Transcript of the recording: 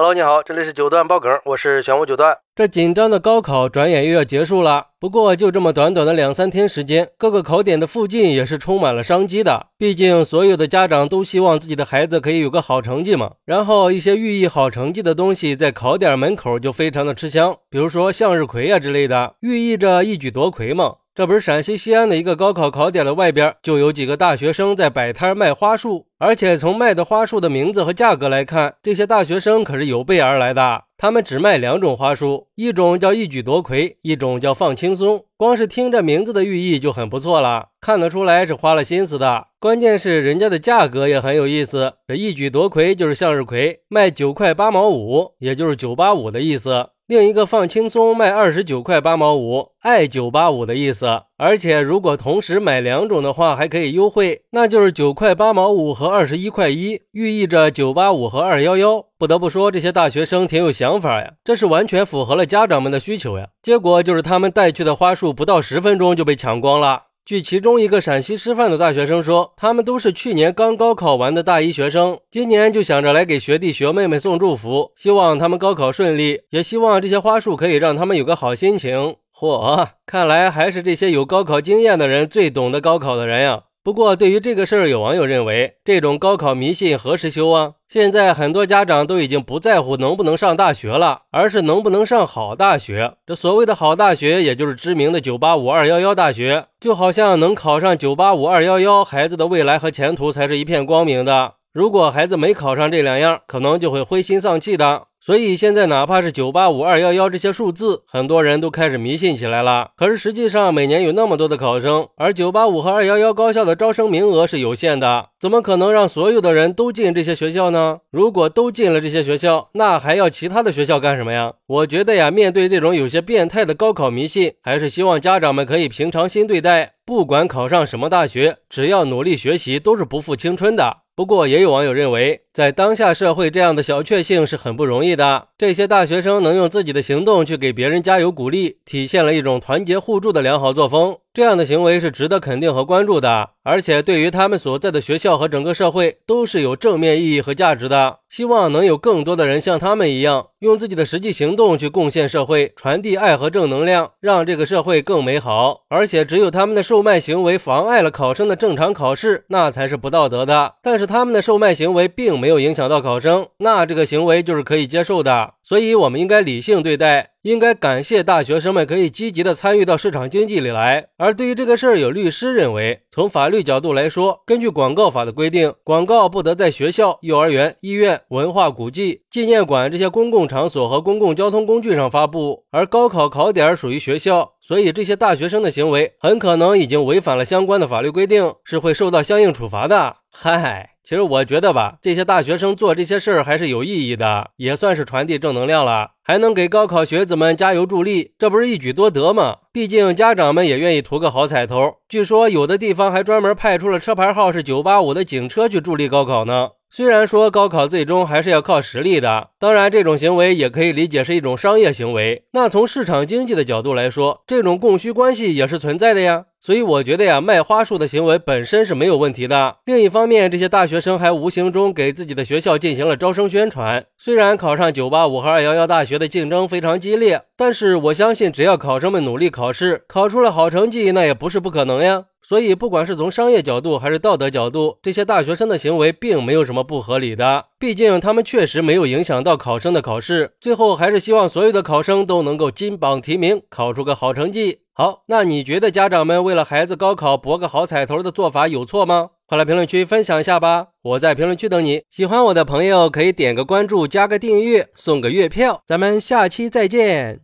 Hello，你好，这里是九段爆梗，我是玄武九段。这紧张的高考转眼又要结束了，不过就这么短短的两三天时间，各个考点的附近也是充满了商机的。毕竟所有的家长都希望自己的孩子可以有个好成绩嘛。然后一些寓意好成绩的东西在考点门口就非常的吃香，比如说向日葵啊之类的，寓意着一举夺魁嘛。这不是陕西西安的一个高考考点的外边，就有几个大学生在摆摊卖花束，而且从卖的花束的名字和价格来看，这些大学生可是有备而来的。他们只卖两种花束，一种叫一举夺魁，一种叫放轻松。光是听这名字的寓意就很不错了，看得出来是花了心思的。关键是人家的价格也很有意思，这一举夺魁就是向日葵，卖九块八毛五，也就是九八五的意思。另一个放轻松卖二十九块八毛五，爱九八五的意思。而且如果同时买两种的话，还可以优惠，那就是九块八毛五和二十一块一，寓意着九八五和二幺幺。不得不说，这些大学生挺有想法呀，这是完全符合了家长们的需求呀。结果就是他们带去的花束不到十分钟就被抢光了。据其中一个陕西师范的大学生说，他们都是去年刚高考完的大一学生，今年就想着来给学弟学妹们送祝福，希望他们高考顺利，也希望这些花束可以让他们有个好心情。嚯，看来还是这些有高考经验的人最懂得高考的人呀。不过，对于这个事儿，有网友认为，这种高考迷信何时休啊？现在很多家长都已经不在乎能不能上大学了，而是能不能上好大学。这所谓的好大学，也就是知名的九八五、二幺幺大学，就好像能考上九八五、二幺幺，孩子的未来和前途才是一片光明的。如果孩子没考上这两样，可能就会灰心丧气的。所以现在哪怕是九八五二幺幺这些数字，很多人都开始迷信起来了。可是实际上每年有那么多的考生，而九八五和二幺幺高校的招生名额是有限的，怎么可能让所有的人都进这些学校呢？如果都进了这些学校，那还要其他的学校干什么呀？我觉得呀，面对这种有些变态的高考迷信，还是希望家长们可以平常心对待。不管考上什么大学，只要努力学习，都是不负青春的。不过，也有网友认为，在当下社会，这样的小确幸是很不容易的。这些大学生能用自己的行动去给别人加油鼓励，体现了一种团结互助的良好作风。这样的行为是值得肯定和关注的，而且对于他们所在的学校和整个社会都是有正面意义和价值的。希望能有更多的人像他们一样，用自己的实际行动去贡献社会，传递爱和正能量，让这个社会更美好。而且，只有他们的售卖行为妨碍了考生的正常考试，那才是不道德的。但是，他们的售卖行为并没有影响到考生，那这个行为就是可以接受的。所以，我们应该理性对待。应该感谢大学生们可以积极的参与到市场经济里来。而对于这个事儿，有律师认为，从法律角度来说，根据广告法的规定，广告不得在学校、幼儿园、医院、文化古迹、纪念馆这些公共场所和公共交通工具上发布。而高考考点属于学校，所以这些大学生的行为很可能已经违反了相关的法律规定，是会受到相应处罚的。嗨。其实我觉得吧，这些大学生做这些事儿还是有意义的，也算是传递正能量了，还能给高考学子们加油助力，这不是一举多得吗？毕竟家长们也愿意图个好彩头。据说有的地方还专门派出了车牌号是九八五的警车去助力高考呢。虽然说高考最终还是要靠实力的，当然这种行为也可以理解是一种商业行为。那从市场经济的角度来说，这种供需关系也是存在的呀。所以我觉得呀，卖花束的行为本身是没有问题的。另一方面，这些大学生还无形中给自己的学校进行了招生宣传。虽然考上九八五和二幺幺大学的竞争非常激烈，但是我相信，只要考生们努力考试，考出了好成绩，那也不是不可能呀。所以，不管是从商业角度还是道德角度，这些大学生的行为并没有什么不合理的。毕竟，他们确实没有影响到考生的考试。最后，还是希望所有的考生都能够金榜题名，考出个好成绩。好，那你觉得家长们为了孩子高考博个好彩头的做法有错吗？快来评论区分享一下吧！我在评论区等你。喜欢我的朋友可以点个关注，加个订阅，送个月票。咱们下期再见。